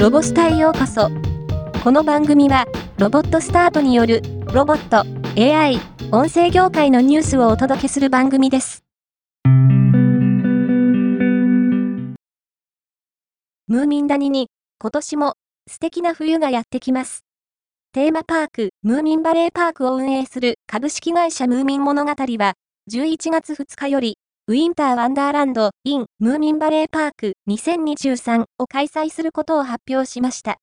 ロボスタへようこそ。この番組は、ロボットスタートによる、ロボット、AI、音声業界のニュースをお届けする番組です。ムーミン谷に、今年も、素敵な冬がやってきます。テーマパーク、ムーミンバレーパークを運営する株式会社ムーミン物語は、11月2日より、ウィンターワンダーランド in ムーミンバレーパーク2023を開催することを発表しました。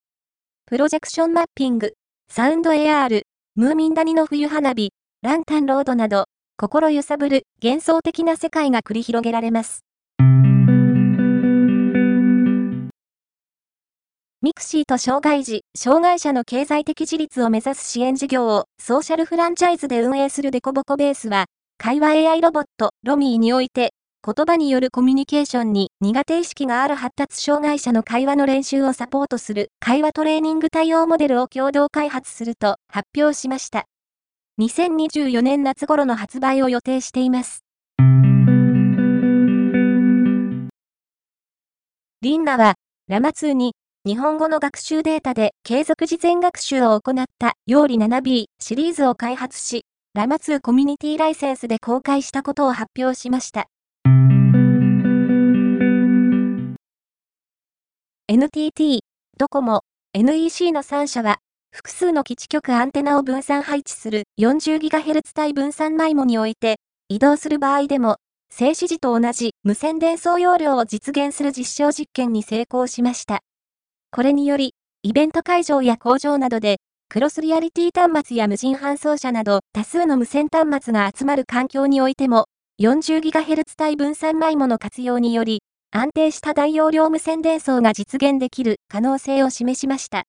プロジェクションマッピング、サウンド AR、ムーミン谷の冬花火、ランタンロードなど、心揺さぶる幻想的な世界が繰り広げられます。ミクシーと障害児、障害者の経済的自立を目指す支援事業をソーシャルフランチャイズで運営するデコボコベースは、会話 AI ロボット、ロミーにおいて、言葉によるコミュニケーションに苦手意識がある発達障害者の会話の練習をサポートする会話トレーニング対応モデルを共同開発すると発表しました。2024年夏頃の発売を予定しています。リンナは、ラマ2に日本語の学習データで継続事前学習を行った用理 7B シリーズを開発し、ラマ2コミュニティライセンスで公開したことを発表しました。NTT、ドコモ、NEC の3社は、複数の基地局アンテナを分散配置する 40GHz 帯分散マイモにおいて、移動する場合でも、静止時と同じ無線伝送容量を実現する実証実験に成功しました。これにより、イベント会場や工場などでクロスリアリティ端末や無人搬送車など多数の無線端末が集まる環境においても 40GHz 帯分散マイモの活用により安定した大容量無線伝送が実現できる可能性を示しました。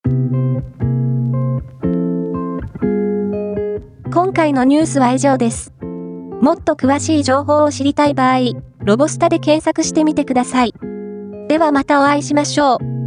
今回のニュースは以上です。もっと詳しい情報を知りたい場合、ロボスタで検索してみてください。ではまたお会いしましょう。